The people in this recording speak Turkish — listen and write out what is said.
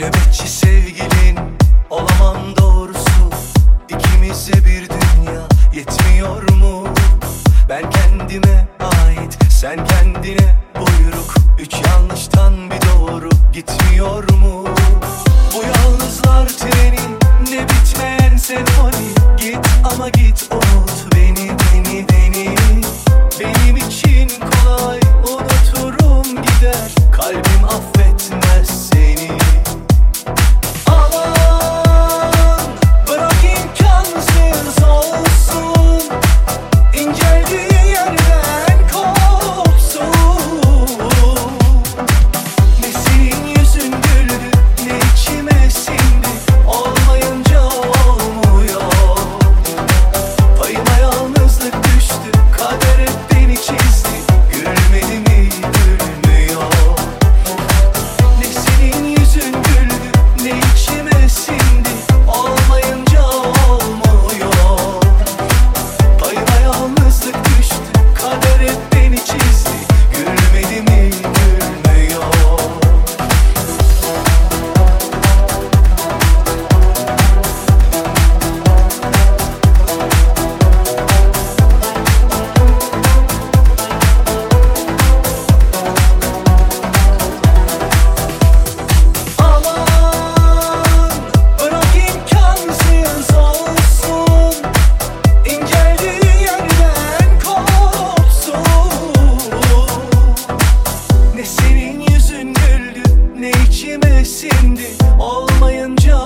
Nöbetçi sevgilin olamam doğrusu İkimize bir dünya yetmiyor mu? Ben kendime ait sen kendine buyruk Üç yanlıştan bir doğru gitmiyor mu? senin yüzün güldü Ne içime sindi. Olmayınca